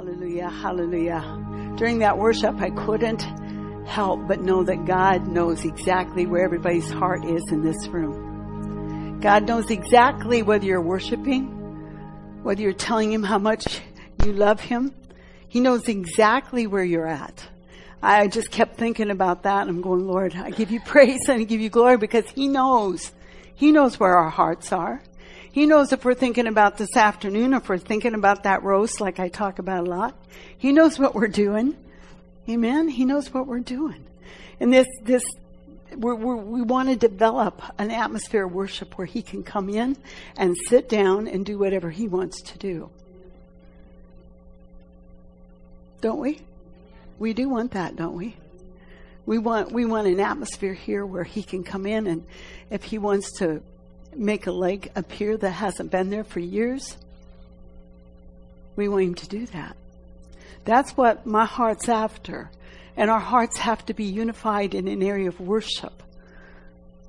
Hallelujah, hallelujah. During that worship, I couldn't help but know that God knows exactly where everybody's heart is in this room. God knows exactly whether you're worshiping, whether you're telling Him how much you love Him. He knows exactly where you're at. I just kept thinking about that and I'm going, Lord, I give you praise and I give you glory because He knows. He knows where our hearts are. He knows if we're thinking about this afternoon, if we're thinking about that roast like I talk about a lot. He knows what we're doing. Amen. He knows what we're doing. And this, this, we're, we're, we want to develop an atmosphere of worship where he can come in and sit down and do whatever he wants to do. Don't we? We do want that, don't we? We want we want an atmosphere here where he can come in and if he wants to make a lake appear that hasn't been there for years, we want him to do that. That's what my heart's after. And our hearts have to be unified in an area of worship.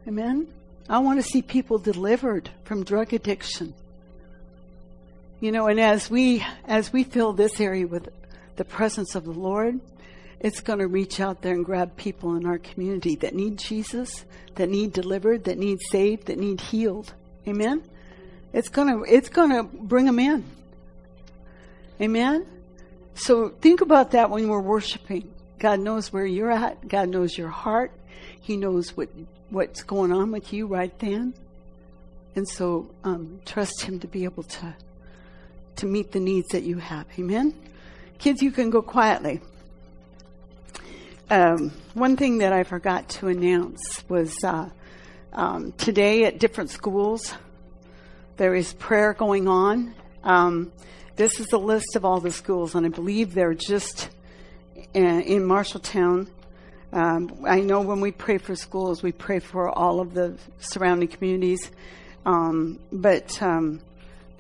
Amen? I want to see people delivered from drug addiction. You know, and as we, as we fill this area with the presence of the Lord, it's going to reach out there and grab people in our community that need Jesus, that need delivered, that need saved, that need healed. Amen. It's going to it's going to bring them in. Amen. So think about that when we're worshiping. God knows where you're at. God knows your heart. He knows what what's going on with you right then. And so um, trust Him to be able to to meet the needs that you have. Amen. Kids, you can go quietly. Um, one thing that I forgot to announce was uh, um, today at different schools there is prayer going on. Um, this is a list of all the schools, and I believe they're just in, uh, in Marshalltown. Um, I know when we pray for schools, we pray for all of the surrounding communities. Um, but um,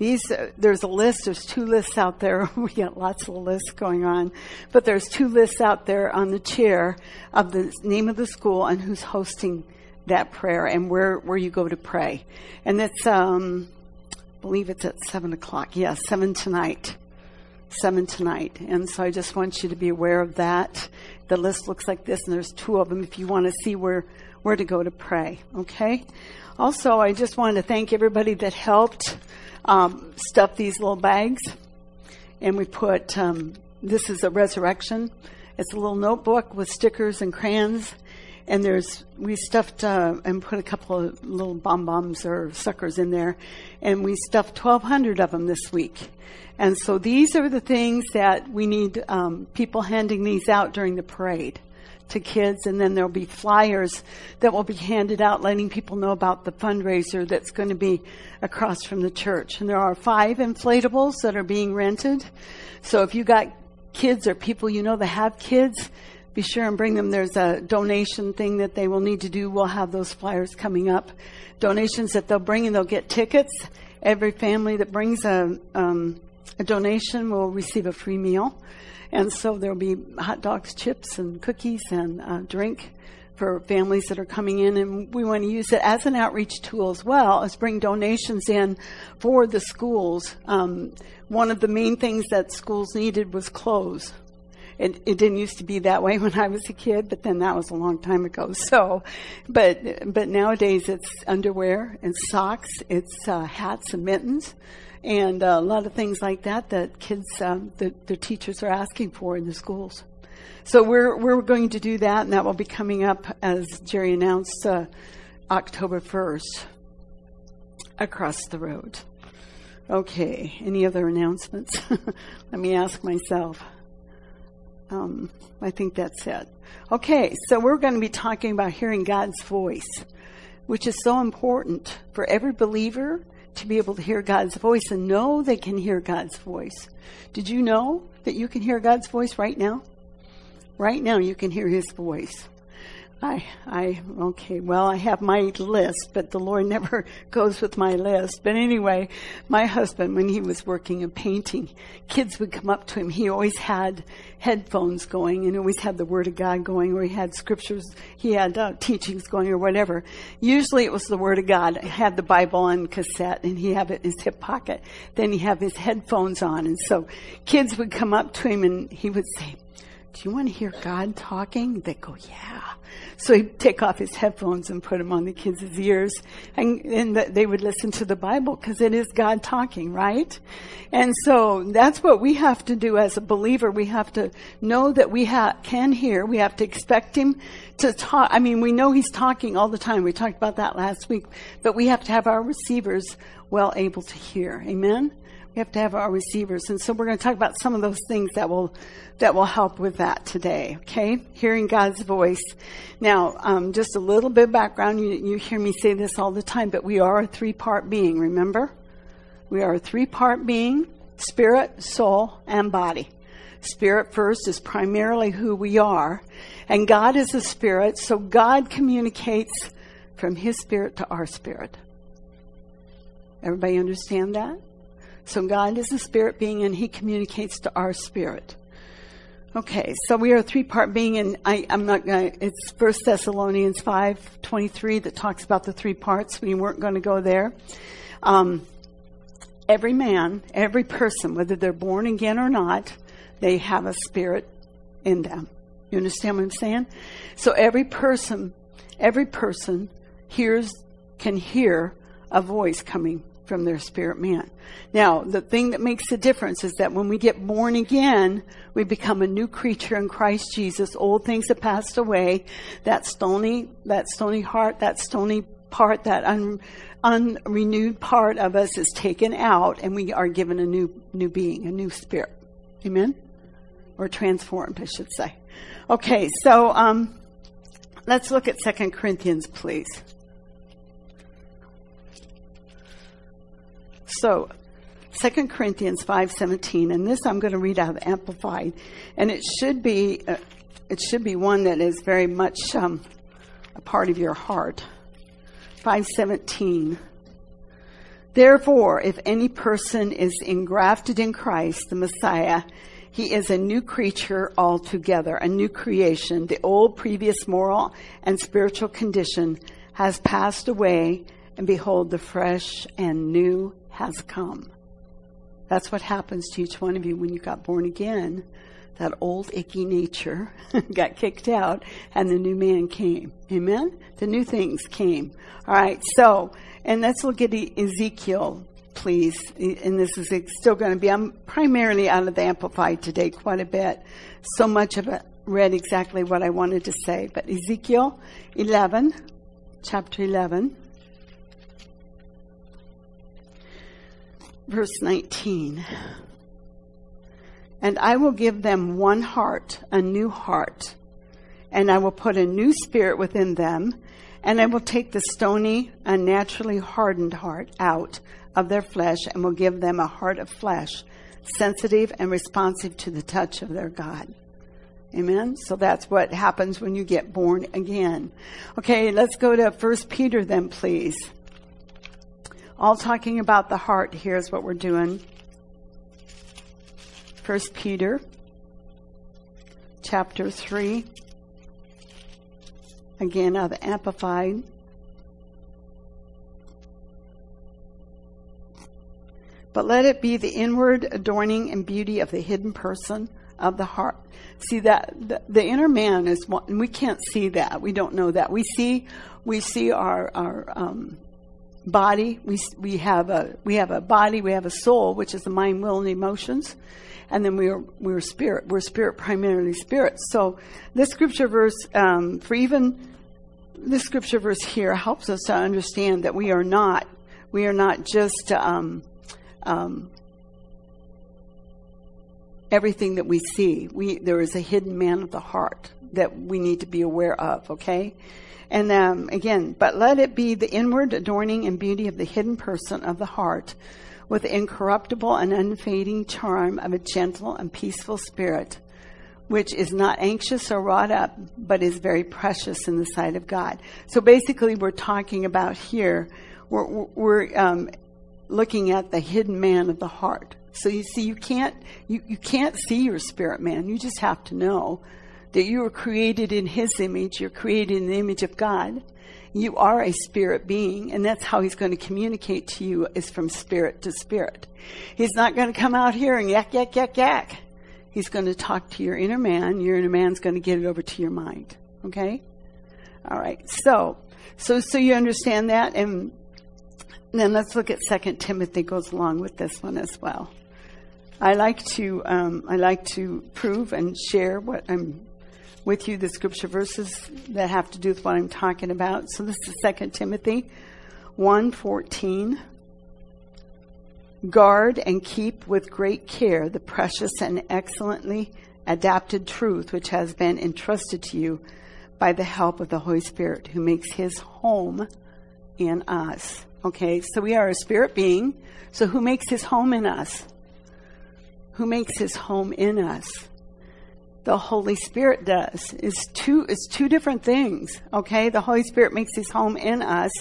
these, uh, there's a list, there's two lists out there. we got lots of lists going on. But there's two lists out there on the chair of the name of the school and who's hosting that prayer and where, where you go to pray. And it's um, I believe it's at seven o'clock. Yes, yeah, seven tonight. Seven tonight. And so I just want you to be aware of that. The list looks like this and there's two of them if you want to see where, where to go to pray. Okay? Also, I just wanted to thank everybody that helped um, stuff these little bags, and we put um, this is a resurrection. It's a little notebook with stickers and crayons, and there's we stuffed uh, and put a couple of little bonbons or suckers in there, and we stuffed 1,200 of them this week. And so these are the things that we need um, people handing these out during the parade to kids, and then there'll be flyers that will be handed out letting people know about the fundraiser that's going to be across from the church. And there are five inflatables that are being rented. So if you got kids or people you know that have kids, be sure and bring them. There's a donation thing that they will need to do. We'll have those flyers coming up. Donations that they'll bring and they'll get tickets. Every family that brings a, um, a donation will receive a free meal. And so there'll be hot dogs, chips, and cookies and uh, drink for families that are coming in. And we want to use it as an outreach tool as well as bring donations in for the schools. Um, one of the main things that schools needed was clothes. It, it, didn't used to be that way when I was a kid, but then that was a long time ago. So, but but nowadays it's underwear and socks, it's uh, hats and mittens and uh, a lot of things like that that kids, um, the, the teachers are asking for in the schools. So we're we're going to do that, and that will be coming up as Jerry announced uh, October first across the road. Okay. Any other announcements? Let me ask myself. Um, I think that's it. Okay, so we're going to be talking about hearing God's voice, which is so important for every believer to be able to hear God's voice and know they can hear God's voice. Did you know that you can hear God's voice right now? Right now, you can hear His voice. I, I, okay, well, I have my list, but the Lord never goes with my list. But anyway, my husband, when he was working and painting, kids would come up to him. He always had headphones going and always had the Word of God going, or he had scriptures, he had uh, teachings going, or whatever. Usually it was the Word of God. He had the Bible on cassette and he had it in his hip pocket. Then he have his headphones on. And so kids would come up to him and he would say, do you want to hear God talking? They go, yeah. So he'd take off his headphones and put them on the kids' ears and, and they would listen to the Bible because it is God talking, right? And so that's what we have to do as a believer. We have to know that we ha- can hear. We have to expect him to talk. I mean, we know he's talking all the time. We talked about that last week, but we have to have our receivers well able to hear. Amen? We have to have our receivers. And so we're going to talk about some of those things that will, that will help with that today. Okay? Hearing God's voice. Now, um, just a little bit of background. You, you hear me say this all the time, but we are a three part being, remember? We are a three part being spirit, soul, and body. Spirit first is primarily who we are. And God is a spirit, so God communicates from his spirit to our spirit. Everybody understand that? So God is a spirit being and he communicates to our spirit. Okay, so we are a three part being and I, am not gonna, it's First Thessalonians 5, 23 that talks about the three parts. We weren't going to go there. Um, every man, every person, whether they're born again or not, they have a spirit in them. You understand what I'm saying? So every person, every person hears, can hear a voice coming from their spirit man. Now, the thing that makes the difference is that when we get born again, we become a new creature in Christ Jesus. Old things have passed away. That stony, that stony heart, that stony part, that un, unrenewed part of us is taken out and we are given a new, new being, a new spirit. Amen? Or transformed, I should say. Okay, so, um, let's look at Second Corinthians, please. So, 2 Corinthians 5:17 and this I'm going to read out amplified and it should be uh, it should be one that is very much um, a part of your heart. 517 Therefore, if any person is engrafted in Christ, the Messiah, he is a new creature altogether, a new creation. The old previous moral and spiritual condition has passed away, and behold, the fresh and new has come. That's what happens to each one of you when you got born again. That old icky nature got kicked out and the new man came. Amen? The new things came. All right, so, and let's look at Ezekiel, please. And this is still going to be, I'm primarily out of the Amplified today quite a bit. So much of it read exactly what I wanted to say. But Ezekiel 11, chapter 11. Verse 19. And I will give them one heart, a new heart, and I will put a new spirit within them, and I will take the stony, unnaturally hardened heart out of their flesh, and will give them a heart of flesh, sensitive and responsive to the touch of their God. Amen. So that's what happens when you get born again. Okay, let's go to First Peter then, please all talking about the heart. Here's what we're doing. First Peter chapter 3. Again, of Amplified. But let it be the inward adorning and beauty of the hidden person of the heart. See that the, the inner man is one, we can't see that. We don't know that. We see, we see our, our, um, body. We, we have a, we have a body, we have a soul, which is the mind, will, and emotions. And then we are, we're spirit. We're spirit, primarily spirit. So this scripture verse, um, for even this scripture verse here helps us to understand that we are not, we are not just, um, um, everything that we see. We, there is a hidden man of the heart that we need to be aware of, okay? And um, again, but let it be the inward adorning and beauty of the hidden person of the heart with the incorruptible and unfading charm of a gentle and peaceful spirit, which is not anxious or wrought up, but is very precious in the sight of God. So basically, we're talking about here, we're, we're um, looking at the hidden man of the heart. So you see, you can't, you, you can't see your spirit man. You just have to know that you were created in his image. You're created in the image of God. You are a spirit being, and that's how he's going to communicate to you is from spirit to spirit. He's not going to come out here and yak, yak, yak, yak. He's going to talk to your inner man. Your inner man's going to get it over to your mind. Okay? All right. So, so, so you understand that, and then let's look at Second Timothy goes along with this one as well. I like to, um, I like to prove and share what I'm with you, the scripture verses that have to do with what I'm talking about. So this is Second Timothy one fourteen. Guard and keep with great care the precious and excellently adapted truth which has been entrusted to you by the help of the Holy Spirit who makes his home in us. Okay, so we are a spirit being. So who makes his home in us? Who makes his home in us? The Holy Spirit does. It's two, it's two different things. Okay, the Holy Spirit makes his home in us.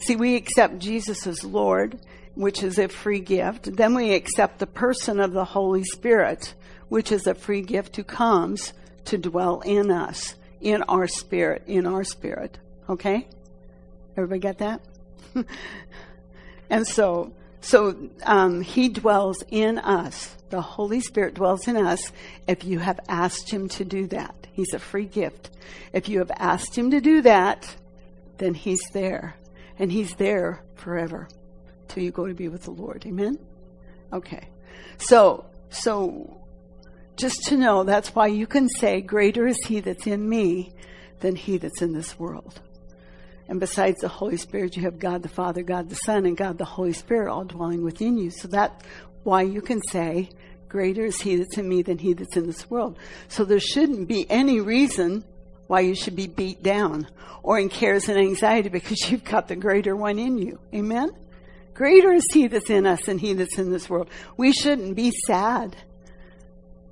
See, we accept Jesus as Lord which is a free gift. Then we accept the person of the Holy Spirit, which is a free gift who comes to dwell in us, in our spirit, in our spirit. Okay? Everybody get that? and so, so um, he dwells in us. The Holy Spirit dwells in us if you have asked him to do that. He's a free gift. If you have asked him to do that, then he's there. And he's there forever till you go to be with the Lord. Amen? Okay. So, so just to know that's why you can say, Greater is he that's in me than he that's in this world. And besides the Holy Spirit, you have God the Father, God the Son, and God the Holy Spirit all dwelling within you. So that's why you can say, Greater is he that's in me than he that's in this world. So there shouldn't be any reason why you should be beat down or in cares and anxiety because you've got the greater one in you. Amen? Greater is He that's in us than He that's in this world. We shouldn't be sad.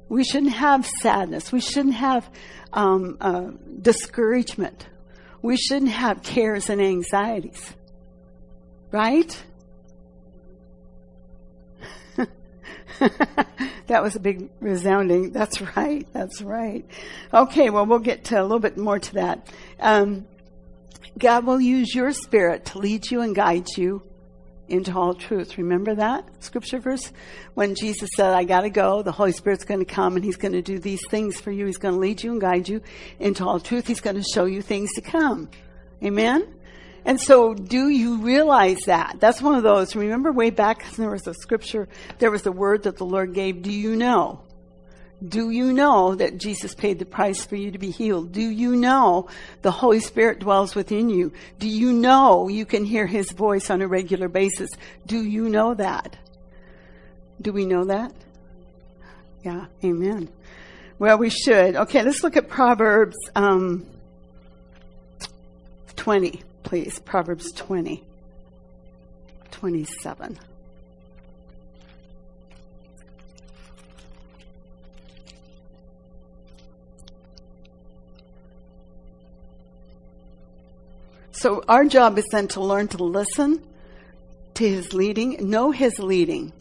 We shouldn't have sadness. We shouldn't have um, uh, discouragement. We shouldn't have cares and anxieties. Right? that was a big resounding. That's right. That's right. Okay, well, we'll get to a little bit more to that. Um, God will use your spirit to lead you and guide you into all truth. Remember that scripture verse? When Jesus said, I gotta go, the Holy Spirit's gonna come and He's gonna do these things for you. He's gonna lead you and guide you into all truth. He's gonna show you things to come. Amen? And so, do you realize that? That's one of those. Remember way back, there was a scripture, there was a word that the Lord gave, do you know? Do you know that Jesus paid the price for you to be healed? Do you know the Holy Spirit dwells within you? Do you know you can hear His voice on a regular basis? Do you know that? Do we know that? Yeah, amen. Well, we should. Okay, let's look at Proverbs um, 20, please. Proverbs 20, 27. So our job is then to learn to listen to his leading, know his leading,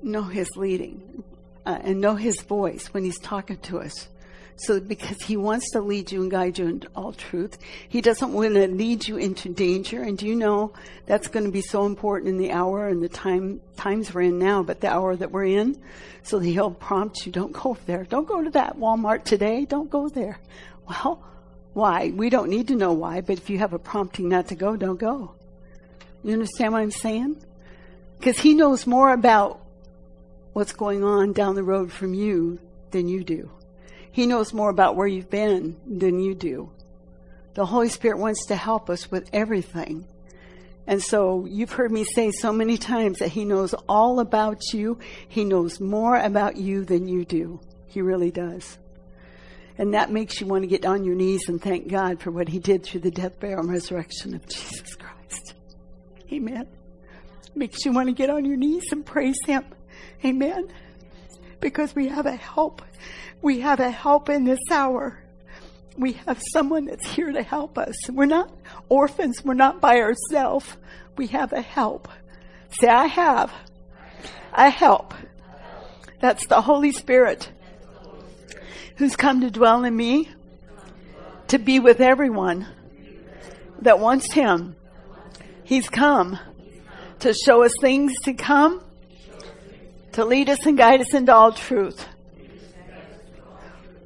know his leading, uh, and know his voice when he's talking to us. So because he wants to lead you and guide you into all truth. He doesn't want to lead you into danger. And do you know that's going to be so important in the hour and the time times we're in now, but the hour that we're in. So he'll prompt you, don't go there. Don't go to that Walmart today. Don't go there. Well, why. We don't need to know why, but if you have a prompting not to go, don't go. You understand what I'm saying? Because he knows more about what's going on down the road from you than you do. He knows more about where you've been than you do. The Holy Spirit wants to help us with everything. And so you've heard me say so many times that He knows all about you. He knows more about you than you do. He really does. And that makes you want to get on your knees and thank God for what He did through the death, burial, and resurrection of Jesus Christ. Amen. Makes you want to get on your knees and praise Him. Amen. because we have a help. We have a help in this hour. We have someone that's here to help us. We're not orphans. We're not by ourselves. We have a help. Say, I have a help. That's the Holy Spirit who's come to dwell in me, to be with everyone that wants Him. He's come to show us things to come, to lead us and guide us into all truth.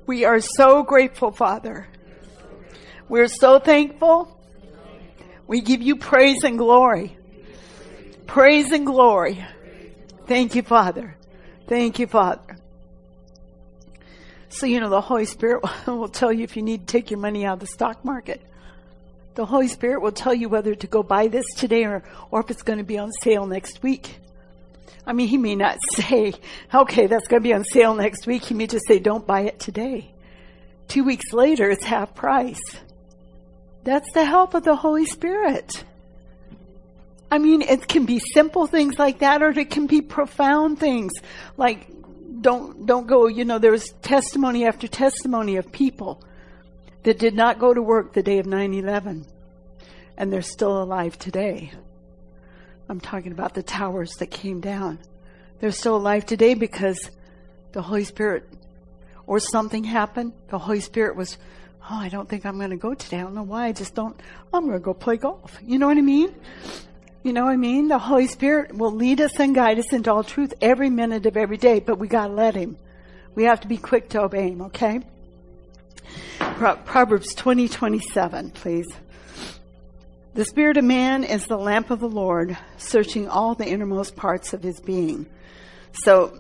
We are so grateful, Father. We're so thankful. We give you praise and glory. Praise and glory. Thank you, Father. Thank you, Father. So, you know, the Holy Spirit will tell you if you need to take your money out of the stock market. The Holy Spirit will tell you whether to go buy this today or, or if it's going to be on sale next week. I mean, he may not say, okay, that's going to be on sale next week. He may just say, don't buy it today. Two weeks later, it's half price. That's the help of the Holy Spirit. I mean, it can be simple things like that, or it can be profound things like don't don't go. You know, there was testimony after testimony of people that did not go to work the day of 9/11, and they're still alive today. I'm talking about the towers that came down. They're still alive today because the Holy Spirit, or something happened. The Holy Spirit was, oh, I don't think I'm going to go today. I don't know why. I just don't. I'm going to go play golf. You know what I mean? You know what I mean? The Holy Spirit will lead us and guide us into all truth every minute of every day, but we got to let Him. We have to be quick to obey Him, okay? Proverbs 20, 27, please. The spirit of man is the lamp of the Lord, searching all the innermost parts of his being. So,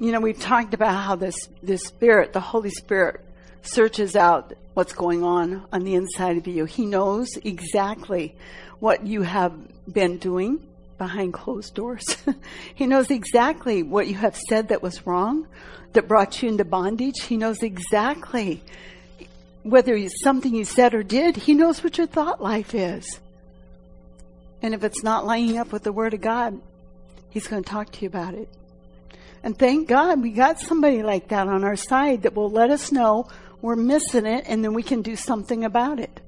you know, we've talked about how this, this spirit, the Holy Spirit, searches out what's going on on the inside of you. He knows exactly what you have been doing behind closed doors. he knows exactly what you have said that was wrong, that brought you into bondage. He knows exactly whether it's something you said or did. He knows what your thought life is. And if it's not lining up with the Word of God, He's going to talk to you about it. And thank God we got somebody like that on our side that will let us know we're missing it and then we can do something about it.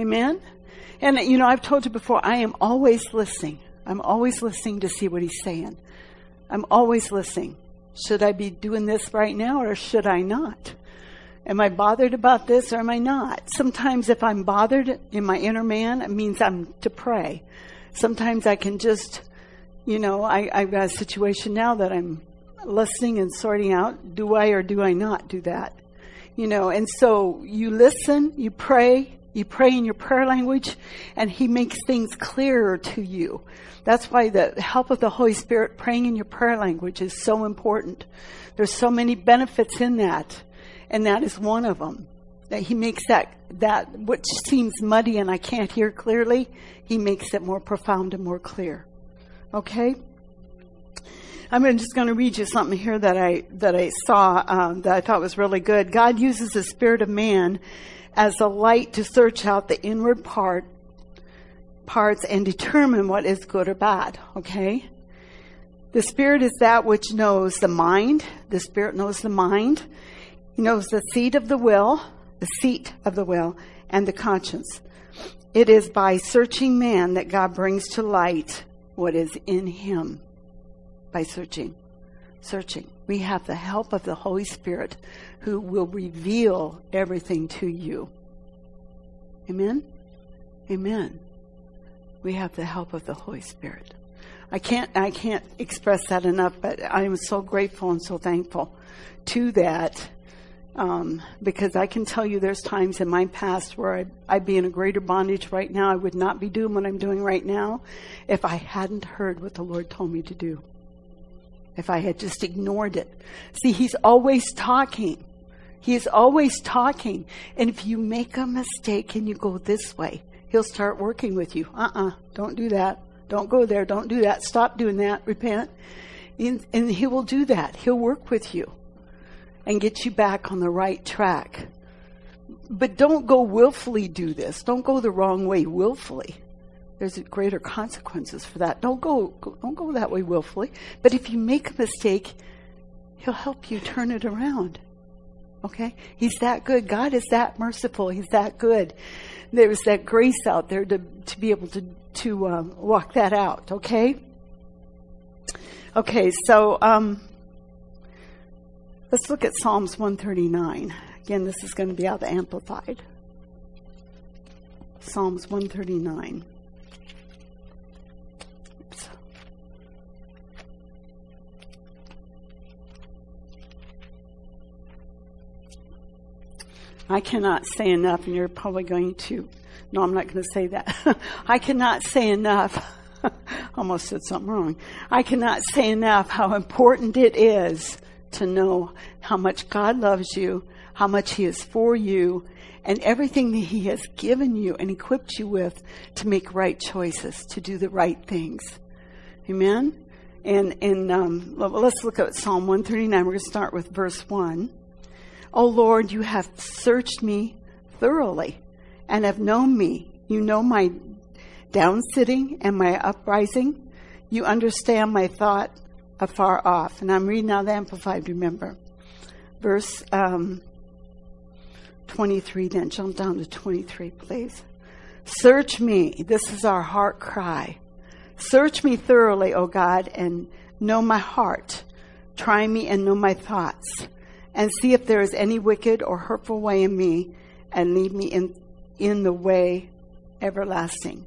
Amen? And, you know, I've told you before, I am always listening. I'm always listening to see what He's saying. I'm always listening. Should I be doing this right now or should I not? Am I bothered about this or am I not? Sometimes if I'm bothered in my inner man, it means I'm to pray. Sometimes I can just, you know, I, I've got a situation now that I'm listening and sorting out. Do I or do I not do that? You know, and so you listen, you pray, you pray in your prayer language, and He makes things clearer to you. That's why the help of the Holy Spirit praying in your prayer language is so important. There's so many benefits in that and that is one of them. That he makes that that which seems muddy and I can't hear clearly, he makes it more profound and more clear. Okay. I'm just going to read you something here that I that I saw um, that I thought was really good. God uses the spirit of man as a light to search out the inward part parts and determine what is good or bad. Okay. The spirit is that which knows the mind. The spirit knows the mind. He knows the seat of the will, the seat of the will, and the conscience. It is by searching man that God brings to light what is in him. By searching. Searching. We have the help of the Holy Spirit who will reveal everything to you. Amen? Amen. We have the help of the Holy Spirit. I can't, I can't express that enough, but I am so grateful and so thankful to that um, because I can tell you there's times in my past where I'd, I'd, be in a greater bondage right now. I would not be doing what I'm doing right now if I hadn't heard what the Lord told me to do. If I had just ignored it. See, He's always talking. He is always talking. And if you make a mistake and you go this way, He'll start working with you. Uh uh-uh, uh, do not do that. Don't go there. Don't do that. Stop doing that. Repent. And, and He will do that. He'll work with you and get you back on the right track. But don't go willfully do this. Don't go the wrong way willfully. There's greater consequences for that. Don't go, don't go that way willfully. But if you make a mistake He'll help you turn it around. Okay? He's that good. God is that merciful. He's that good. There's that grace out there to, to be able to, to um, walk that out. Okay? Okay, so um, let's look at Psalms 139. Again, this is going to be out the Amplified. Psalms 139. I cannot say enough, and you're probably going to. No, I'm not going to say that. I cannot say enough. Almost said something wrong. I cannot say enough how important it is to know how much God loves you, how much He is for you, and everything that He has given you and equipped you with to make right choices, to do the right things. Amen? And, and um, let's look at Psalm 139. We're going to start with verse 1. O Lord, you have searched me thoroughly and have known me. You know my down sitting and my uprising. You understand my thought afar off. And I'm reading out the Amplified, remember. Verse um, 23, then jump down to 23, please. Search me. This is our heart cry. Search me thoroughly, O God, and know my heart. Try me and know my thoughts and see if there is any wicked or hurtful way in me, and lead me in, in the way everlasting.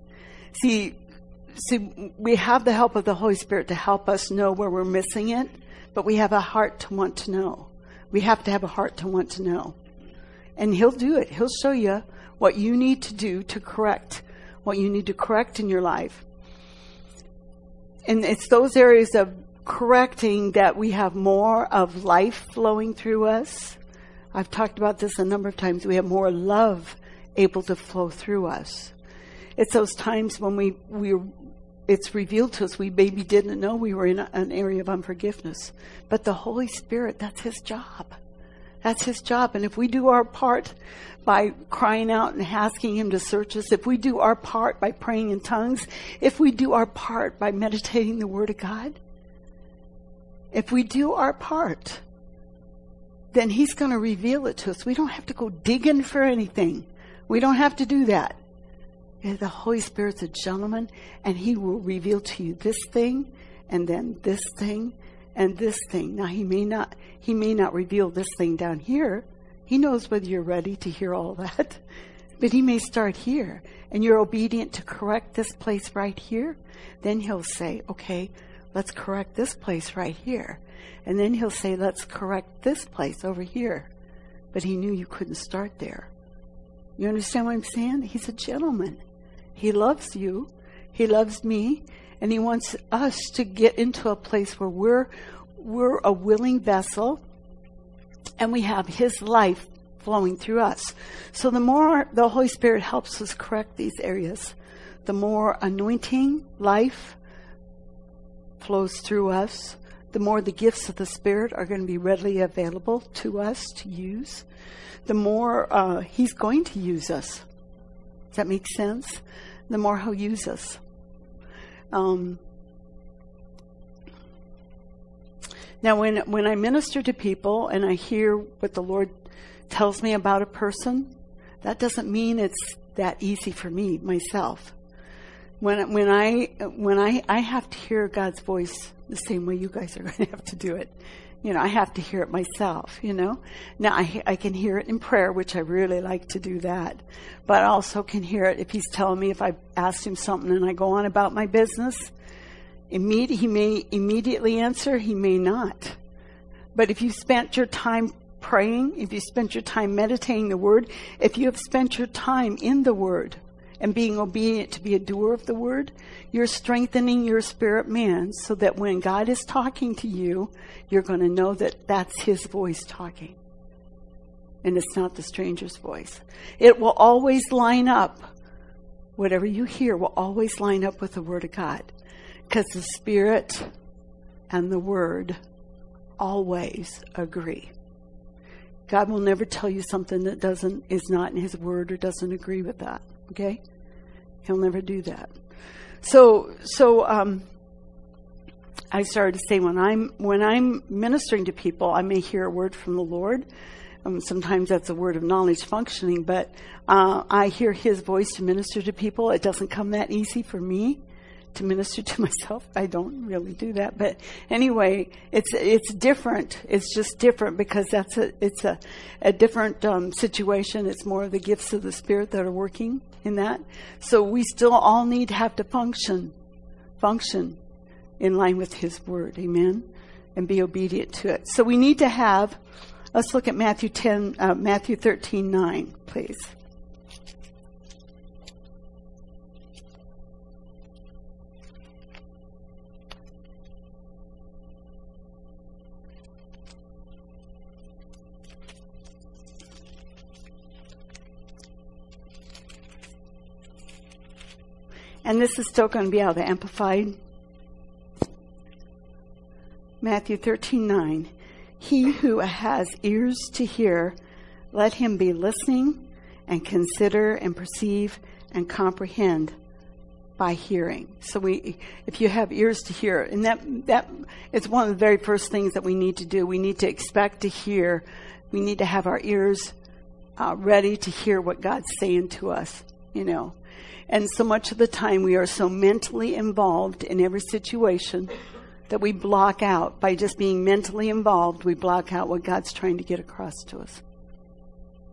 See, see, we have the help of the Holy Spirit to help us know where we're missing it, but we have a heart to want to know. We have to have a heart to want to know. And He'll do it. He'll show you what you need to do to correct what you need to correct in your life. And it's those areas of correcting that we have more of life flowing through us. I've talked about this a number of times. We have more love able to flow through us. It's those times when we, we it's revealed to us we maybe didn't know we were in an area of unforgiveness. But the Holy Spirit, that's His job. That's His job. And if we do our part by crying out and asking Him to search us, if we do our part by praying in tongues, if we do our part by meditating the Word of God, if we do our part, then He's going to reveal it to us. We don't have to go digging for anything. We don't have to do that. The Holy Spirit's a gentleman, and He will reveal to you this thing, and then this thing, and this thing. Now He may not He may not reveal this thing down here. He knows whether you're ready to hear all that. But he may start here, and you're obedient to correct this place right here. Then he'll say, okay, let's correct this place right here. And then he'll say, let's correct this place over here. But he knew you couldn't start there. You understand what I'm saying? He's a gentleman. He loves you. He loves me. And he wants us to get into a place where we're, we're a willing vessel and we have his life flowing through us. So the more the Holy Spirit helps us correct these areas, the more anointing, life, flows through us, the more the gifts of the Spirit are going to be readily available to us to use, the more uh, He's going to use us. Does that make sense? The more He'll use us. Um, now, when when I minister to people and I hear what the Lord tells me about a person, that doesn't mean it's that easy for me myself when when I when I I have to hear God's voice the same way you guys are going to have to do it. You know, I have to hear it myself. You know, now I I can hear it in prayer, which I really like to do that, but I also can hear it if He's telling me if I asked Him something and I go on about my business. Immediate, he may immediately answer, he may not. But if you spent your time praying, if you spent your time meditating the Word, if you have spent your time in the Word, and being obedient to be a doer of the word, you're strengthening your spirit man so that when God is talking to you, you're going to know that that's his voice talking. And it's not the stranger's voice. It will always line up. Whatever you hear will always line up with the word of God. Because the spirit and the word always agree. God will never tell you something that doesn't is not in his word or doesn't agree with that. Okay? He'll never do that. So, so um, I started to say when I'm when I'm ministering to people, I may hear a word from the Lord. Um, sometimes that's a word of knowledge functioning, but uh, I hear His voice to minister to people. It doesn't come that easy for me to minister to myself. I don't really do that, but anyway, it's it's different. It's just different because that's a it's a a different um, situation. It's more of the gifts of the Spirit that are working in that. So we still all need to have to function, function in line with His Word. Amen. And be obedient to it. So we need to have. Let's look at Matthew ten, uh, Matthew thirteen nine, please. And this is still going to be out of the Amplified. Matthew 13 9. He who has ears to hear, let him be listening and consider and perceive and comprehend by hearing. So we, if you have ears to hear, and that, that is one of the very first things that we need to do. We need to expect to hear. We need to have our ears uh, ready to hear what God's saying to us, you know. And so much of the time we are so mentally involved in every situation that we block out by just being mentally involved, we block out what God's trying to get across to us.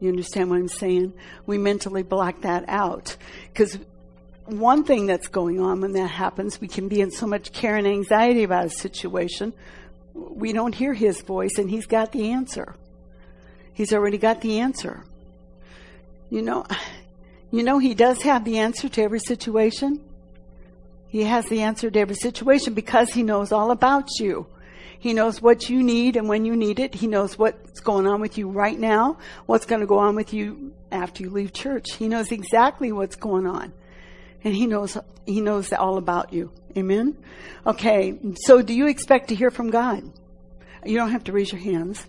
You understand what I'm saying? We mentally block that out. Because one thing that's going on when that happens, we can be in so much care and anxiety about a situation, we don't hear his voice and he's got the answer. He's already got the answer. You know, you know, He does have the answer to every situation. He has the answer to every situation because He knows all about you. He knows what you need and when you need it. He knows what's going on with you right now, what's going to go on with you after you leave church. He knows exactly what's going on. And he knows, he knows all about you. Amen? Okay. So do you expect to hear from God? You don't have to raise your hands.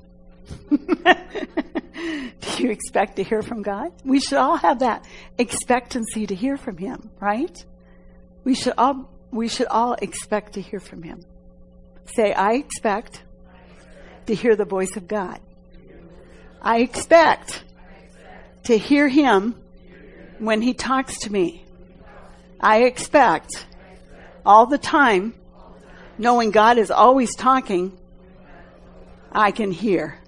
Do you expect to hear from God? We should all have that expectancy to hear from Him, right? We should all, we should all expect to hear from Him. Say, I expect to hear the voice of God. I expect to hear Him when He talks to me. I expect all the time, knowing God is always talking, I can hear.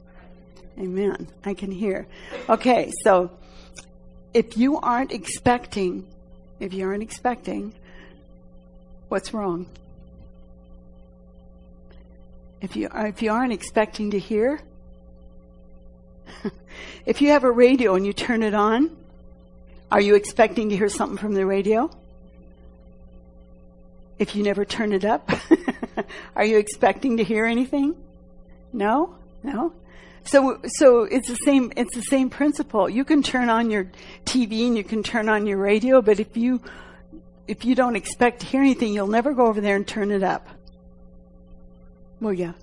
Amen. I can hear. Okay, so if you aren't expecting, if you aren't expecting, what's wrong? If you if you aren't expecting to hear, if you have a radio and you turn it on, are you expecting to hear something from the radio? If you never turn it up, are you expecting to hear anything? No? No? So, so it's the same, it's the same principle. You can turn on your TV and you can turn on your radio, but if you, if you don't expect to hear anything, you'll never go over there and turn it up. Well, yeah.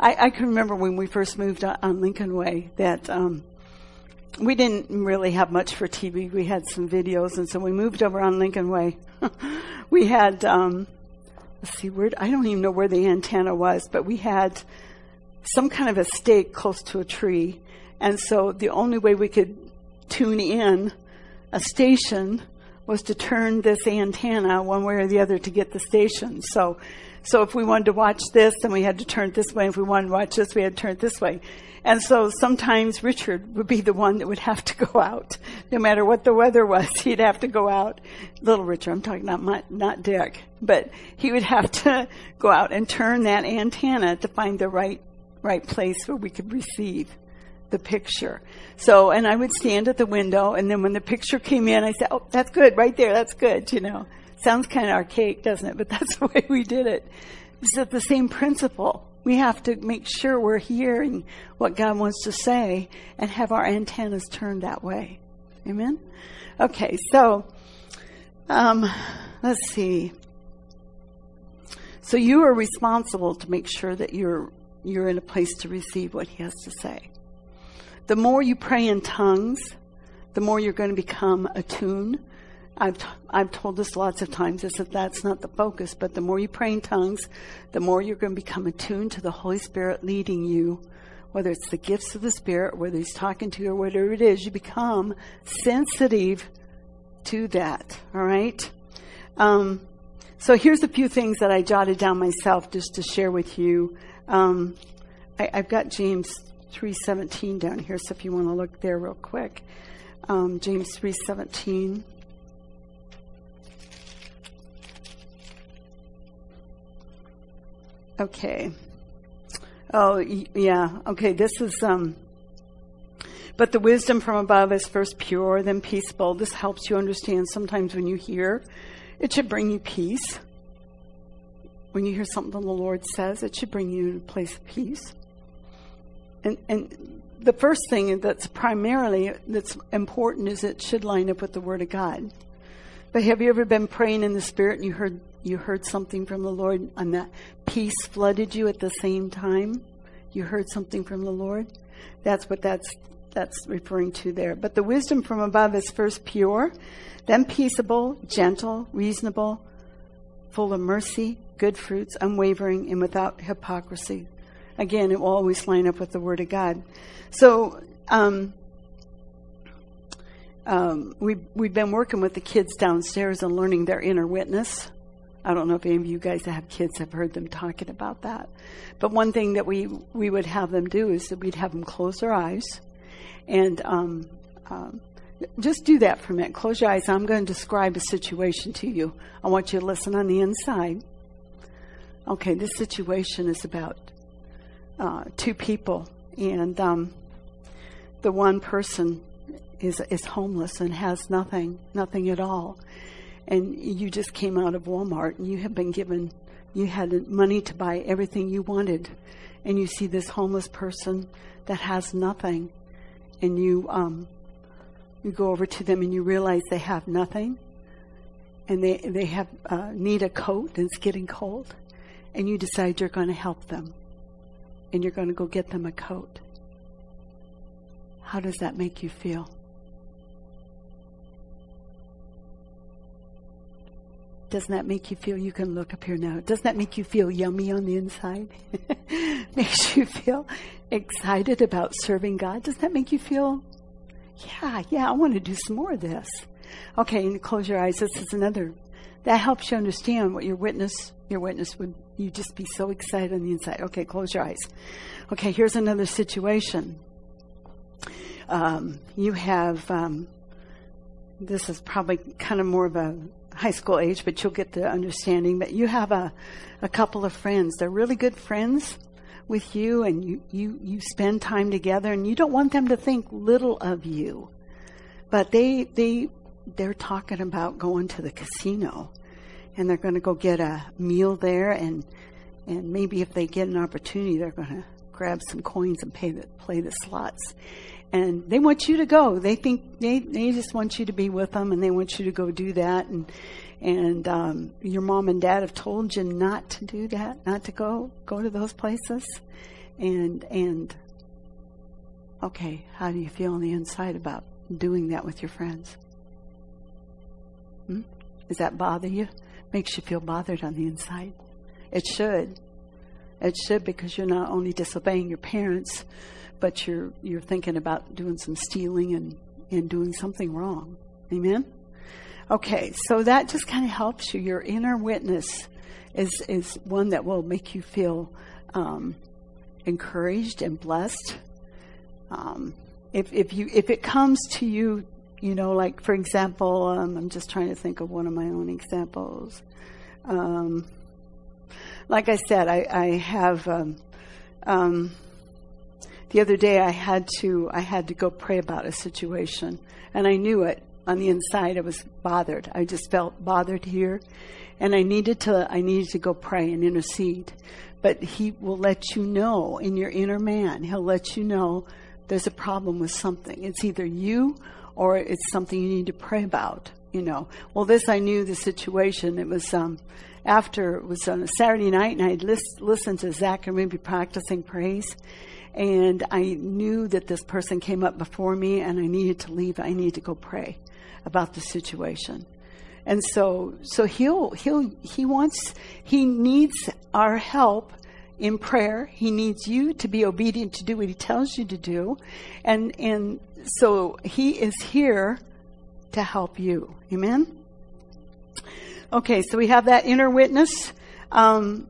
I, I can remember when we first moved on Lincoln Way that, um, we didn't really have much for TV. We had some videos, and so we moved over on Lincoln Way. we had, um, let's see, where I don't even know where the antenna was, but we had some kind of a stake close to a tree. And so the only way we could tune in a station was to turn this antenna one way or the other to get the station. So, so if we wanted to watch this, then we had to turn it this way. If we wanted to watch this, we had to turn it this way. And so sometimes Richard would be the one that would have to go out. No matter what the weather was, he'd have to go out. Little Richard, I'm talking about my, not Dick, but he would have to go out and turn that antenna to find the right right place where we could receive the picture. So, and I would stand at the window, and then when the picture came in, I said, "Oh, that's good, right there. That's good." You know, sounds kind of archaic, doesn't it? But that's the way we did it. It's at the same principle. We have to make sure we're hearing what God wants to say and have our antennas turned that way. Amen. Okay, so um, let's see. So you are responsible to make sure that you're you're in a place to receive what He has to say. The more you pray in tongues, the more you're going to become attuned I've, t- I've told this lots of times is that that's not the focus, but the more you pray in tongues, the more you're going to become attuned to the Holy Spirit leading you, whether it's the gifts of the Spirit, whether He's talking to you or whatever it is, you become sensitive to that. All right? Um, so here's a few things that I jotted down myself just to share with you. Um, I, have got James 3.17 down here, so if you want to look there real quick. Um, James 3.17. Okay. Oh, yeah. Okay, this is, um, but the wisdom from above is first pure, then peaceable. This helps you understand sometimes when you hear, it should bring you peace. When you hear something the Lord says, it should bring you to a place of peace. And, and the first thing that's primarily that's important is it should line up with the Word of God. But have you ever been praying in the Spirit and you heard you heard something from the Lord and that peace flooded you at the same time? You heard something from the Lord? That's what that's that's referring to there. But the wisdom from above is first pure, then peaceable, gentle, reasonable, full of mercy, good fruits, unwavering, and without hypocrisy. Again, it will always line up with the Word of God. So, um, um, we, we've been working with the kids downstairs and learning their inner witness. I don't know if any of you guys that have kids have heard them talking about that. But one thing that we, we would have them do is that we'd have them close their eyes and um, um, just do that for a minute. Close your eyes. I'm going to describe a situation to you. I want you to listen on the inside. Okay, this situation is about uh, two people, and um, the one person is is homeless and has nothing, nothing at all and you just came out of Walmart and you have been given, you had money to buy everything you wanted, and you see this homeless person that has nothing, and you um, you go over to them and you realize they have nothing, and they they have uh, need a coat and it's getting cold, and you decide you're going to help them, and you're going to go get them a coat. How does that make you feel? Doesn't that make you feel, you can look up here now, doesn't that make you feel yummy on the inside? Makes you feel excited about serving God? Doesn't that make you feel, yeah, yeah, I want to do some more of this? Okay, and close your eyes. This is another, that helps you understand what your witness, your witness would, you just be so excited on the inside. Okay, close your eyes. Okay, here's another situation. Um, you have, um, this is probably kind of more of a high school age, but you'll get the understanding. But you have a, a couple of friends. They're really good friends with you and you, you, you spend time together and you don't want them to think little of you. But they, they, they're talking about going to the casino and they're going to go get a meal there and, and maybe if they get an opportunity, they're going to grab some coins and pay the, play the slots and they want you to go. They think they they just want you to be with them, and they want you to go do that. And and um, your mom and dad have told you not to do that, not to go go to those places. And and okay, how do you feel on the inside about doing that with your friends? Hmm? Does that bother you? Makes you feel bothered on the inside. It should. It should because you're not only disobeying your parents, but you're you're thinking about doing some stealing and and doing something wrong. Amen. Okay, so that just kind of helps you. Your inner witness is is one that will make you feel um, encouraged and blessed. Um, if if you if it comes to you, you know, like for example, um, I'm just trying to think of one of my own examples. Um, like I said, I, I have um, um, the other day I had to I had to go pray about a situation and I knew it on the inside I was bothered. I just felt bothered here and I needed to I needed to go pray and intercede. But he will let you know in your inner man. He'll let you know there's a problem with something. It's either you or it's something you need to pray about, you know. Well, this I knew the situation. It was um after it was on a Saturday night and I had list, listened to Zach and Ruby practicing praise and I knew that this person came up before me and I needed to leave. I needed to go pray about the situation. And so, so he'll, he'll, he wants, he needs our help in prayer. He needs you to be obedient to do what he tells you to do. And, and so he is here to help you. Amen? Okay, so we have that inner witness. Um,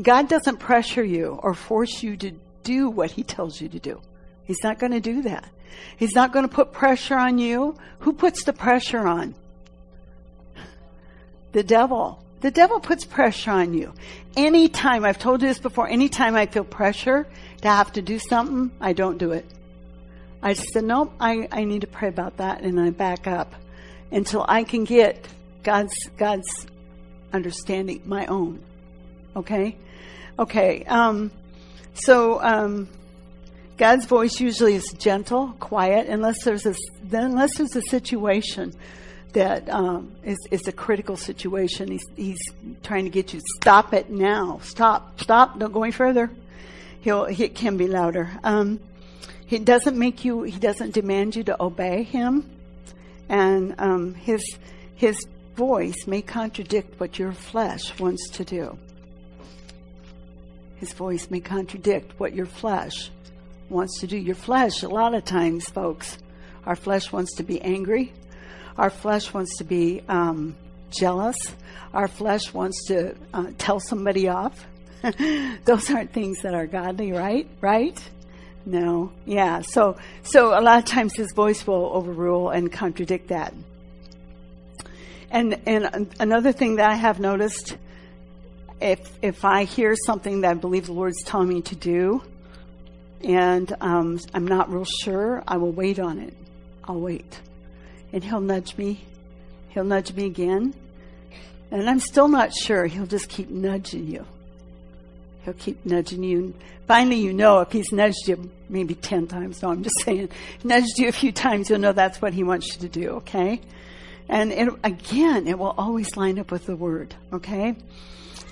God doesn't pressure you or force you to do what he tells you to do. He's not going to do that. He's not going to put pressure on you. Who puts the pressure on? The devil. The devil puts pressure on you. Anytime, I've told you this before, anytime I feel pressure to have to do something, I don't do it. I said, nope, I, I need to pray about that and I back up until I can get God's, God's understanding, my own. Okay? Okay, um, so, um, God's voice usually is gentle, quiet, unless there's a, unless there's a situation that um, is, is a critical situation. He's, he's trying to get you stop it now, stop, stop, don't go any further. He'll he can be louder. Um, he doesn't make you. He doesn't demand you to obey him, and um, his his voice may contradict what your flesh wants to do. His voice may contradict what your flesh wants to do. Your flesh, a lot of times, folks, our flesh wants to be angry. Our flesh wants to be um, jealous. Our flesh wants to uh, tell somebody off. Those aren't things that are godly, right? Right? No. Yeah. So, so a lot of times his voice will overrule and contradict that. And and another thing that I have noticed, if if I hear something that I believe the Lord's telling me to do, and um, I'm not real sure, I will wait on it. I'll wait. And he'll nudge me. He'll nudge me again. And I'm still not sure. He'll just keep nudging you. He'll keep nudging you. Finally, you know if he's nudged you maybe 10 times. No, I'm just saying, nudged you a few times, you'll know that's what he wants you to do, okay? And it, again, it will always line up with the word, okay?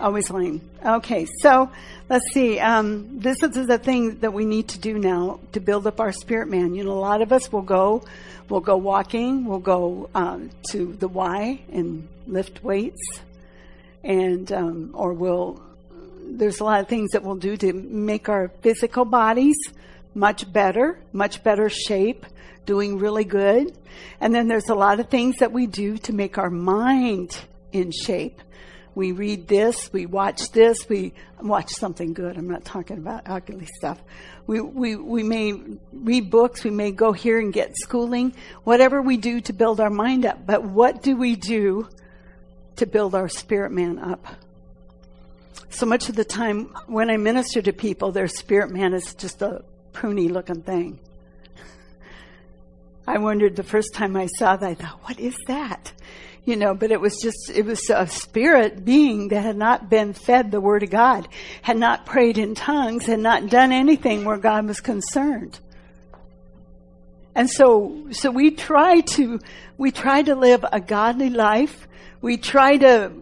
Always line. Okay, so let's see. Um, this is the thing that we need to do now to build up our spirit man. You know, a lot of us will go, we'll go walking, we'll go um, to the Y and lift weights, and um, or we'll. There's a lot of things that we'll do to make our physical bodies much better, much better shape, doing really good. And then there's a lot of things that we do to make our mind in shape we read this, we watch this, we watch something good. I'm not talking about ugly stuff. We, we, we may read books, we may go here and get schooling, whatever we do to build our mind up. But what do we do to build our spirit man up? So much of the time when I minister to people, their spirit man is just a pruny looking thing. I wondered the first time I saw that, I thought, what is that? You know, but it was just, it was a spirit being that had not been fed the Word of God, had not prayed in tongues, had not done anything where God was concerned. And so, so we try to, we try to live a godly life. We try to,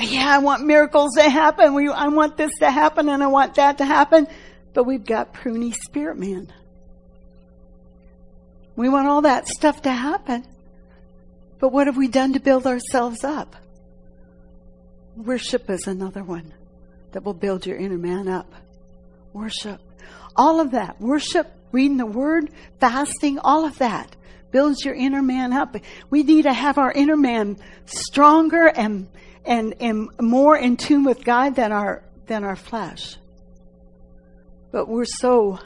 yeah, I want miracles to happen. We, I want this to happen and I want that to happen. But we've got pruny spirit man. We want all that stuff to happen. But what have we done to build ourselves up? Worship is another one that will build your inner man up. Worship. All of that. Worship, reading the word, fasting, all of that builds your inner man up. We need to have our inner man stronger and and and more in tune with God than our than our flesh. But we're so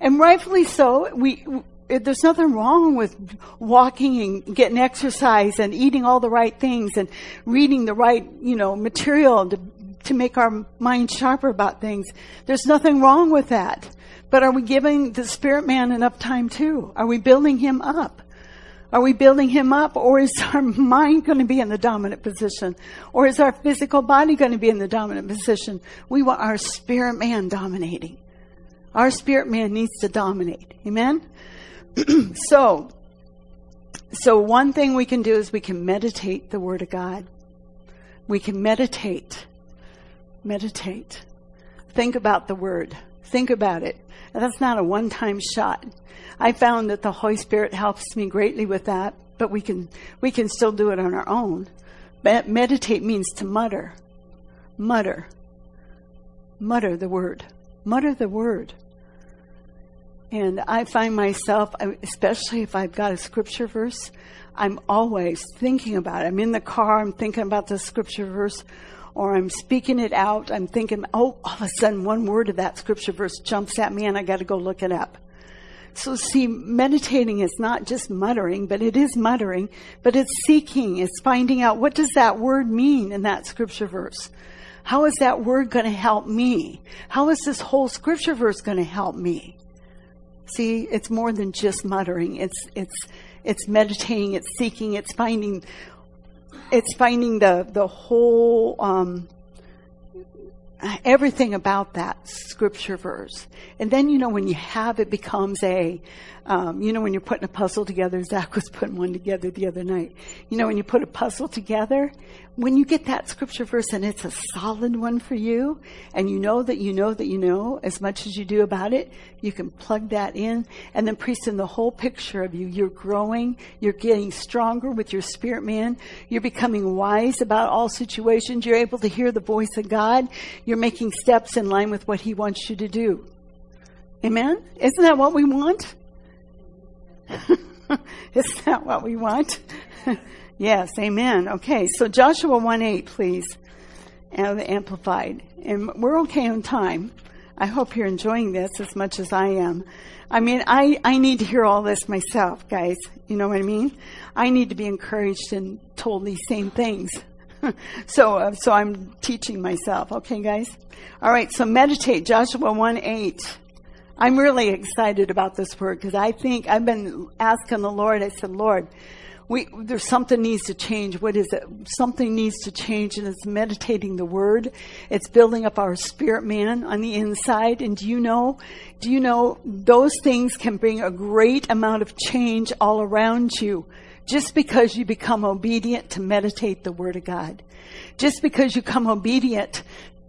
and rightfully so, we there's nothing wrong with walking and getting exercise and eating all the right things and reading the right, you know, material to, to make our mind sharper about things. There's nothing wrong with that. But are we giving the spirit man enough time too? Are we building him up? Are we building him up or is our mind going to be in the dominant position? Or is our physical body going to be in the dominant position? We want our spirit man dominating. Our spirit man needs to dominate. Amen? so, so one thing we can do is we can meditate the Word of God. We can meditate. Meditate. Think about the Word. Think about it. And that's not a one-time shot. I found that the Holy Spirit helps me greatly with that, but we can, we can still do it on our own. meditate means to mutter. Mutter. Mutter the word. Mutter the word. And I find myself, especially if I've got a scripture verse, I'm always thinking about it. I'm in the car, I'm thinking about the scripture verse, or I'm speaking it out. I'm thinking, oh, all of a sudden one word of that scripture verse jumps at me and I got to go look it up. So see, meditating is not just muttering, but it is muttering, but it's seeking, it's finding out what does that word mean in that scripture verse? How is that word going to help me? How is this whole scripture verse going to help me? See, it's more than just muttering. It's, it's, it's meditating, it's seeking, it's finding, it's finding the, the whole, um, everything about that scripture verse. And then, you know, when you have it becomes a, um, you know, when you're putting a puzzle together, Zach was putting one together the other night. You know, when you put a puzzle together, when you get that scripture verse and it's a solid one for you, and you know that you know that you know as much as you do about it, you can plug that in, and then priest in the whole picture of you. You're growing, you're getting stronger with your spirit man, you're becoming wise about all situations, you're able to hear the voice of God, you're making steps in line with what He wants you to do. Amen? Isn't that what we want? Isn't that what we want? yes, amen. Okay, so Joshua 1 8, please. And the Amplified. And we're okay on time. I hope you're enjoying this as much as I am. I mean, I, I need to hear all this myself, guys. You know what I mean? I need to be encouraged and told these same things. so, uh, so I'm teaching myself. Okay, guys? All right, so meditate. Joshua 1 8. I'm really excited about this word because I think I've been asking the Lord, I said, Lord, we, there's something needs to change. What is it? Something needs to change and it's meditating the word. It's building up our spirit man on the inside. And do you know, do you know those things can bring a great amount of change all around you just because you become obedient to meditate the word of God. Just because you become obedient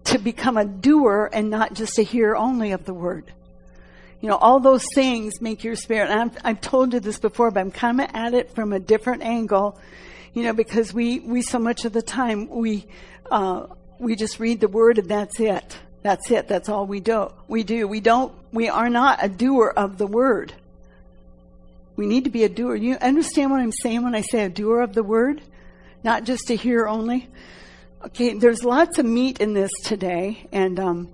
to become a doer and not just a hearer only of the word. You know, all those things make your spirit. And I've, I've told you this before, but I'm kind of at it from a different angle. You know, because we, we so much of the time, we, uh, we just read the word and that's it. That's it. That's all we do. We do. We don't, we are not a doer of the word. We need to be a doer. You understand what I'm saying when I say a doer of the word? Not just a hearer only? Okay, there's lots of meat in this today, and um,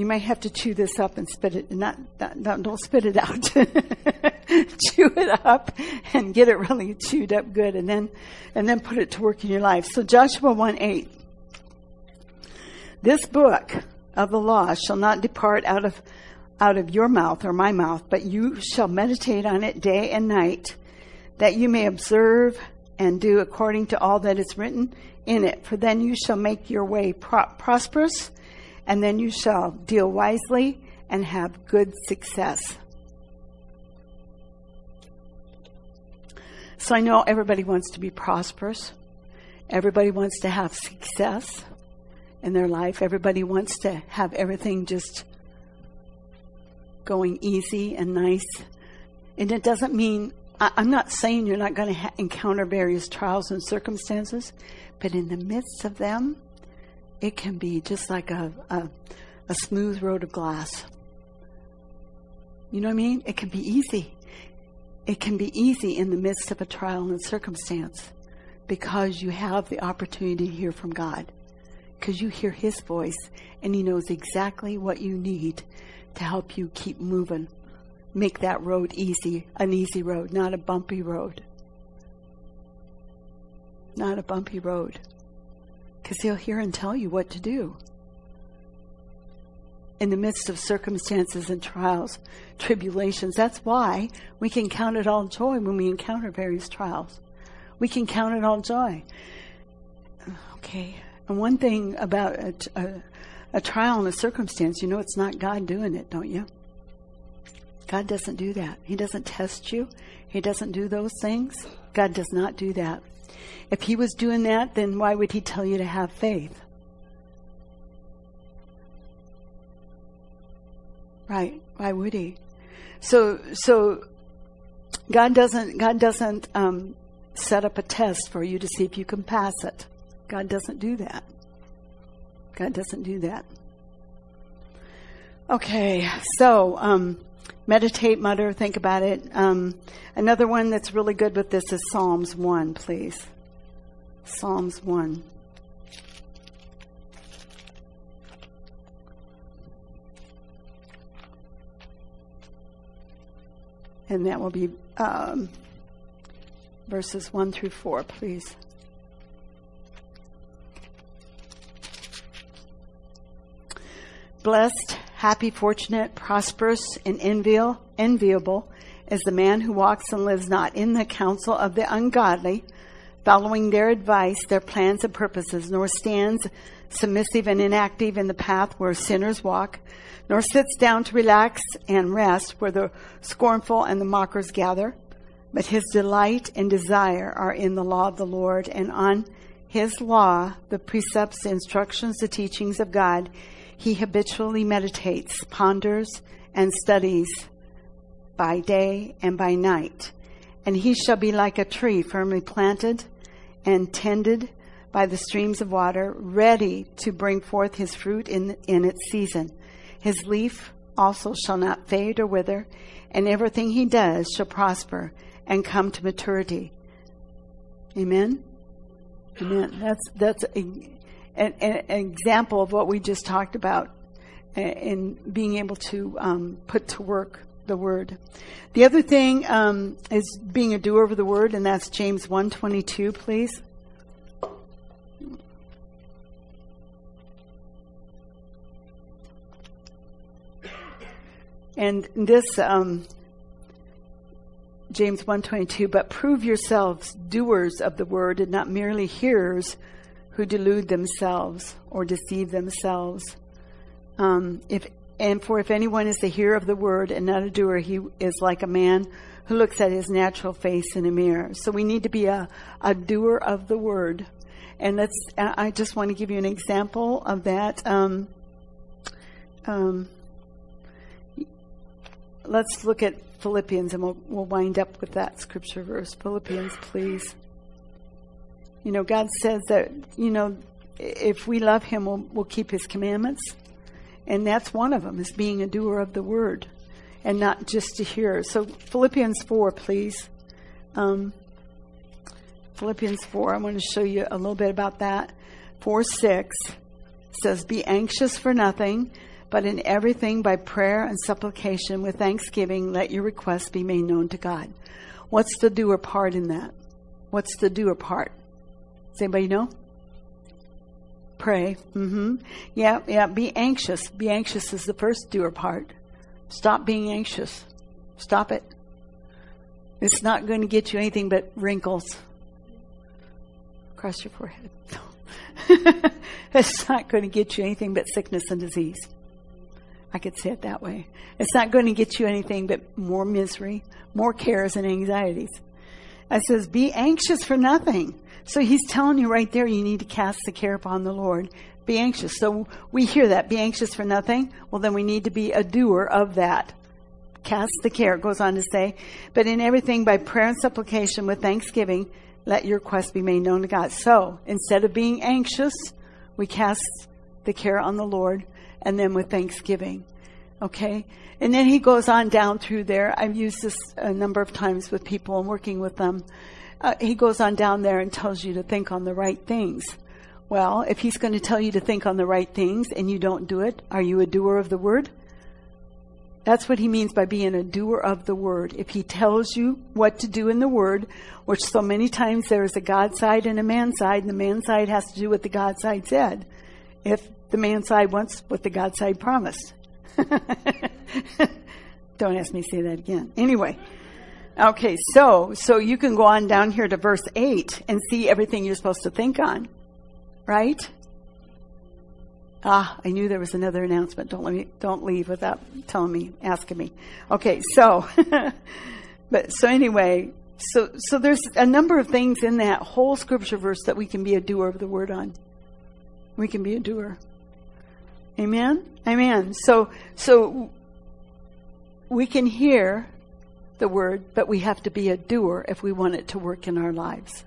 you might have to chew this up and spit it, not, not don't spit it out. chew it up and get it really chewed up good and then, and then put it to work in your life. So Joshua 1 8. This book of the law shall not depart out of, out of your mouth or my mouth, but you shall meditate on it day and night, that you may observe and do according to all that is written in it. For then you shall make your way pro- prosperous and then you shall deal wisely and have good success. So I know everybody wants to be prosperous. Everybody wants to have success in their life. Everybody wants to have everything just going easy and nice. And it doesn't mean, I'm not saying you're not going to ha- encounter various trials and circumstances, but in the midst of them, it can be just like a, a, a smooth road of glass. You know what I mean? It can be easy. It can be easy in the midst of a trial and circumstance because you have the opportunity to hear from God. Because you hear His voice and He knows exactly what you need to help you keep moving. Make that road easy, an easy road, not a bumpy road. Not a bumpy road because he'll hear and tell you what to do. In the midst of circumstances and trials, tribulations, that's why we can count it all joy when we encounter various trials. We can count it all joy. Okay. And one thing about a, a, a trial and a circumstance, you know, it's not God doing it, don't you? God doesn't do that. He doesn't test you. He doesn't do those things. God does not do that. If he was doing that, then why would he tell you to have faith? Right? Why would he? So, so God doesn't God doesn't um, set up a test for you to see if you can pass it. God doesn't do that. God doesn't do that. Okay, so um, meditate, mutter, think about it. Um, another one that's really good with this is Psalms 1, please. Psalms 1. And that will be um, verses 1 through 4, please. Blessed, happy, fortunate, prosperous, and enviable is the man who walks and lives not in the counsel of the ungodly, following their advice, their plans and purposes, nor stands submissive and inactive in the path where sinners walk, nor sits down to relax and rest where the scornful and the mockers gather. But his delight and desire are in the law of the Lord, and on his law, the precepts, the instructions, the teachings of God, he habitually meditates, ponders, and studies by day and by night. And he shall be like a tree firmly planted and tended by the streams of water, ready to bring forth his fruit in, in its season. His leaf also shall not fade or wither, and everything he does shall prosper and come to maturity. Amen? Amen. That's, that's a, an, an, example of what we just talked about in being able to um, put to work the word. The other thing um, is being a doer of the word, and that's James 122, please. And this um, James 1:22, but prove yourselves doers of the word and not merely hearers who delude themselves or deceive themselves. Um, if and for if anyone is a hearer of the word and not a doer, he is like a man who looks at his natural face in a mirror. So we need to be a, a doer of the word. And that's, I just want to give you an example of that. Um, um, let's look at Philippians and we'll, we'll wind up with that scripture verse. Philippians, please. You know, God says that, you know, if we love Him, we'll, we'll keep His commandments. And that's one of them, is being a doer of the word and not just a hearer. So, Philippians 4, please. Um, Philippians 4, I want to show you a little bit about that. 4 6 says, Be anxious for nothing, but in everything by prayer and supplication with thanksgiving, let your requests be made known to God. What's the doer part in that? What's the doer part? Does anybody know? Pray. Mm-hmm. Yeah, yeah. Be anxious. Be anxious is the first doer part. Stop being anxious. Stop it. It's not going to get you anything but wrinkles across your forehead. it's not going to get you anything but sickness and disease. I could say it that way. It's not going to get you anything but more misery, more cares and anxieties. It says, be anxious for nothing. So he's telling you right there, you need to cast the care upon the Lord. Be anxious. So we hear that, be anxious for nothing. Well, then we need to be a doer of that. Cast the care, it goes on to say, but in everything by prayer and supplication with thanksgiving, let your request be made known to God. So instead of being anxious, we cast the care on the Lord and then with thanksgiving. Okay? And then he goes on down through there. I've used this a number of times with people and working with them. Uh, he goes on down there and tells you to think on the right things. Well, if he's going to tell you to think on the right things and you don't do it, are you a doer of the word? That's what he means by being a doer of the word. If he tells you what to do in the word, which so many times there is a God side and a man side, and the man side has to do what the God side said. If the man side wants what the God side promised. Don't ask me to say that again. Anyway. Okay, so so you can go on down here to verse 8 and see everything you're supposed to think on. Right? Ah, I knew there was another announcement. Don't let me don't leave without telling me, asking me. Okay, so but so anyway, so so there's a number of things in that whole scripture verse that we can be a doer of the word on. We can be a doer. Amen? Amen. So, so we can hear the word, but we have to be a doer if we want it to work in our lives.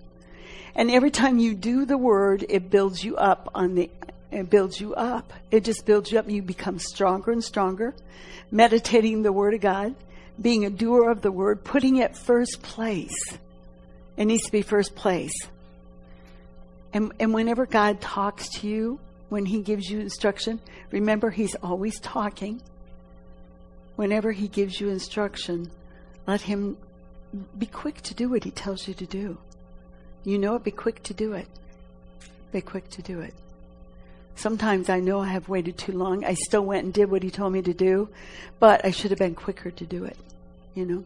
And every time you do the word, it builds you up on the it builds you up. It just builds you up. You become stronger and stronger. Meditating the word of God, being a doer of the word, putting it first place. It needs to be first place. And, and whenever God talks to you, when He gives you instruction, remember He's always talking. Whenever He gives you instruction, let Him be quick to do what He tells you to do. You know it, be quick to do it. Be quick to do it. Sometimes I know I have waited too long. I still went and did what he told me to do, but I should have been quicker to do it. You know,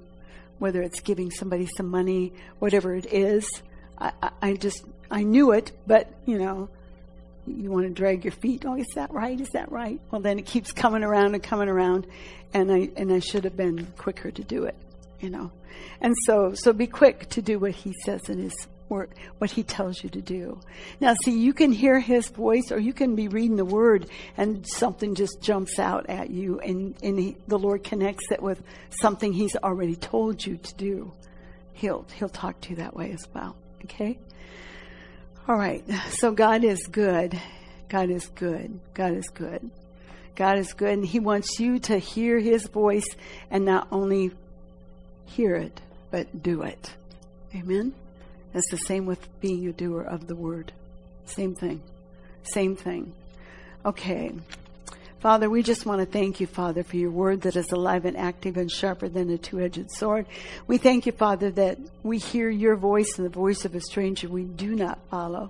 whether it's giving somebody some money, whatever it is. I, I, I just, I knew it, but, you know, you want to drag your feet. Oh, is that right? Is that right? Well, then it keeps coming around and coming around, and I and I should have been quicker to do it, you know. And so, so be quick to do what He says in His word, what He tells you to do. Now, see, you can hear His voice, or you can be reading the Word, and something just jumps out at you, and and he, the Lord connects it with something He's already told you to do. He'll He'll talk to you that way as well. Okay. All right. So God is good. God is good. God is good. God is good. And He wants you to hear His voice and not only hear it, but do it. Amen? That's the same with being a doer of the word. Same thing. Same thing. Okay. Father, we just want to thank you, Father, for your word that is alive and active and sharper than a two edged sword. We thank you, Father, that we hear your voice and the voice of a stranger we do not follow.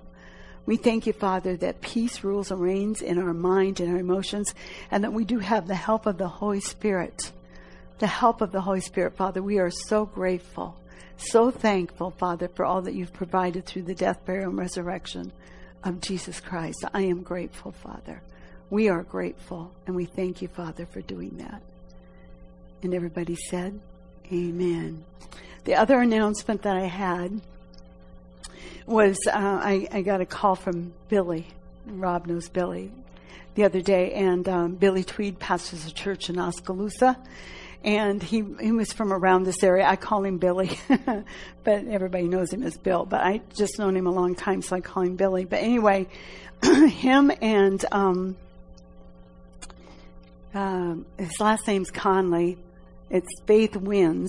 We thank you, Father, that peace rules and reigns in our mind and our emotions, and that we do have the help of the Holy Spirit. The help of the Holy Spirit, Father. We are so grateful, so thankful, Father, for all that you've provided through the death, burial, and resurrection of Jesus Christ. I am grateful, Father. We are grateful and we thank you, Father, for doing that. And everybody said, Amen. The other announcement that I had was uh, I, I, got a call from Billy. Rob knows Billy the other day, and um, Billy Tweed pastors a church in Oskaloosa. And he, he was from around this area. I call him Billy, but everybody knows him as Bill. But I just known him a long time, so I call him Billy. But anyway, him and um, um, his last name's Conley. It's Faith Wins.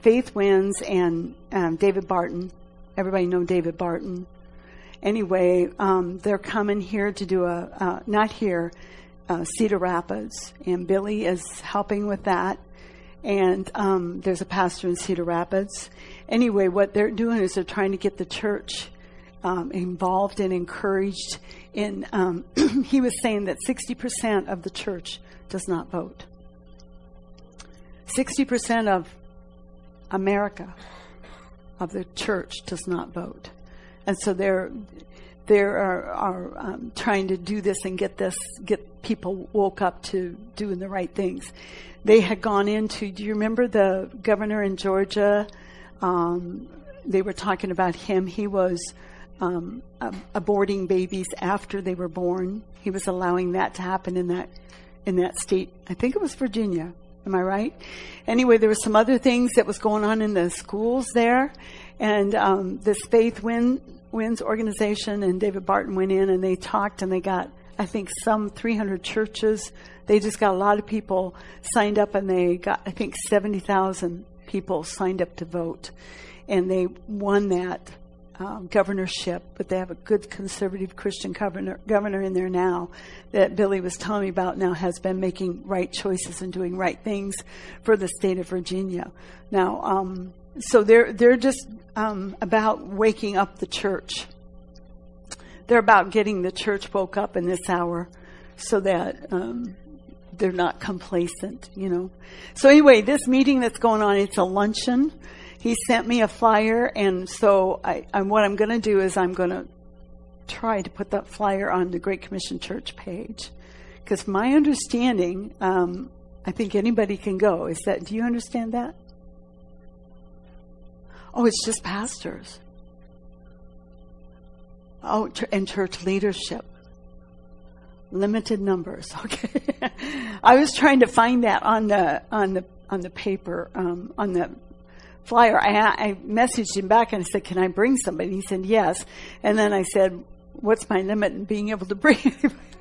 Faith Wins and um, David Barton. Everybody know David Barton. Anyway, um, they're coming here to do a, uh, not here, uh, Cedar Rapids. And Billy is helping with that. And um, there's a pastor in Cedar Rapids. Anyway, what they're doing is they're trying to get the church um, involved and encouraged in, um, he was saying that 60% of the church does not vote. 60% of America, of the church, does not vote. And so they're, they are, are um, trying to do this and get this, get people woke up to doing the right things. They had gone into, do you remember the governor in Georgia? Um, they were talking about him. He was um, aborting babies after they were born. He was allowing that to happen in that in that state. I think it was Virginia. Am I right? Anyway, there were some other things that was going on in the schools there, and um, this Faith Win, Wins organization and David Barton went in and they talked and they got I think some 300 churches. They just got a lot of people signed up and they got I think 70,000 people signed up to vote, and they won that um, governorship, but they have a good conservative Christian governor, governor in there now that Billy was telling me about now has been making right choices and doing right things for the state of Virginia. Now, um, so they're, they're just um, about waking up the church. They're about getting the church woke up in this hour so that um, they're not complacent, you know. So anyway, this meeting that's going on, it's a luncheon he sent me a flyer, and so I, I what I'm going to do is I'm going to try to put that flyer on the Great Commission Church page, because my understanding, um, I think anybody can go. Is that? Do you understand that? Oh, it's just pastors. Oh, and church leadership. Limited numbers. Okay, I was trying to find that on the on the on the paper um, on the flyer. I, I messaged him back and I said, "Can I bring somebody?" He said, "Yes." And then I said, "What's my limit in being able to bring?"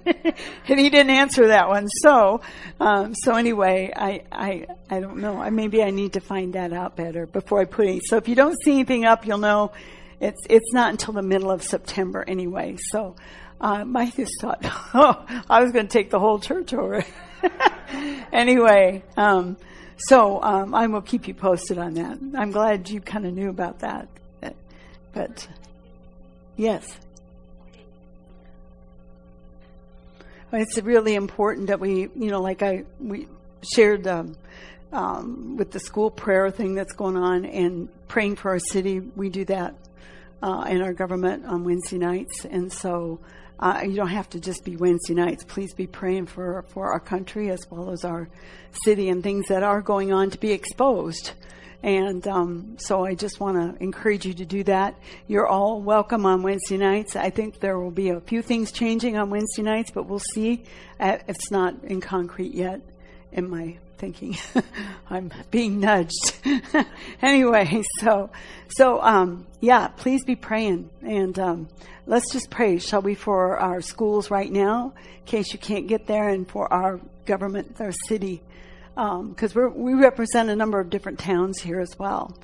and he didn't answer that one. So, um, so anyway, I, I, I don't know. I, maybe I need to find that out better before I put it. So if you don't see anything up, you'll know it's it's not until the middle of September anyway. So, uh, Mike just thought, oh, I was going to take the whole church over. anyway, um, so um, I will keep you posted on that. I'm glad you kind of knew about that, but, yes. It's really important that we, you know, like I we shared um, um, with the school prayer thing that's going on and praying for our city. We do that uh, in our government on Wednesday nights, and so uh, you don't have to just be Wednesday nights. Please be praying for for our country as well as our city and things that are going on to be exposed. And um, so I just want to encourage you to do that. You're all welcome on Wednesday nights. I think there will be a few things changing on Wednesday nights, but we'll see. Uh, it's not in concrete yet in my thinking. I'm being nudged. anyway, so so um, yeah, please be praying and um, let's just pray, shall we, for our schools right now, in case you can't get there, and for our government, our city because um, we represent a number of different towns here as well.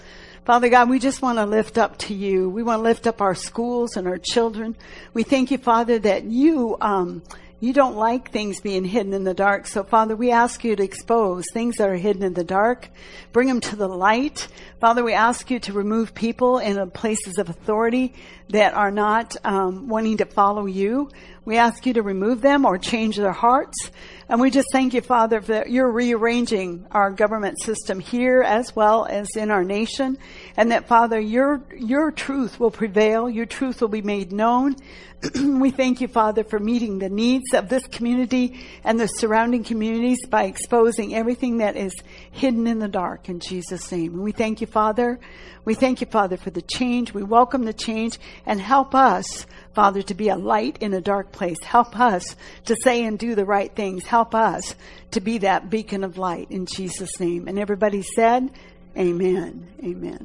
Father God, we just want to lift up to you. We want to lift up our schools and our children. We thank you, Father, that you um, you don't like things being hidden in the dark. So, Father, we ask you to expose things that are hidden in the dark, bring them to the light. Father, we ask you to remove people in places of authority that are not um, wanting to follow you. We ask you to remove them or change their hearts. And we just thank you, Father, that you're rearranging our government system here as well as in our nation. And that, Father, your, your truth will prevail. Your truth will be made known. we thank you, Father, for meeting the needs of this community and the surrounding communities by exposing everything that is hidden in the dark in Jesus' name. We thank you, Father. We thank you, Father, for the change. We welcome the change and help us, Father, to be a light in a dark place. Help us to say and do the right things. Help us to be that beacon of light in Jesus' name. And everybody said, Amen. Amen.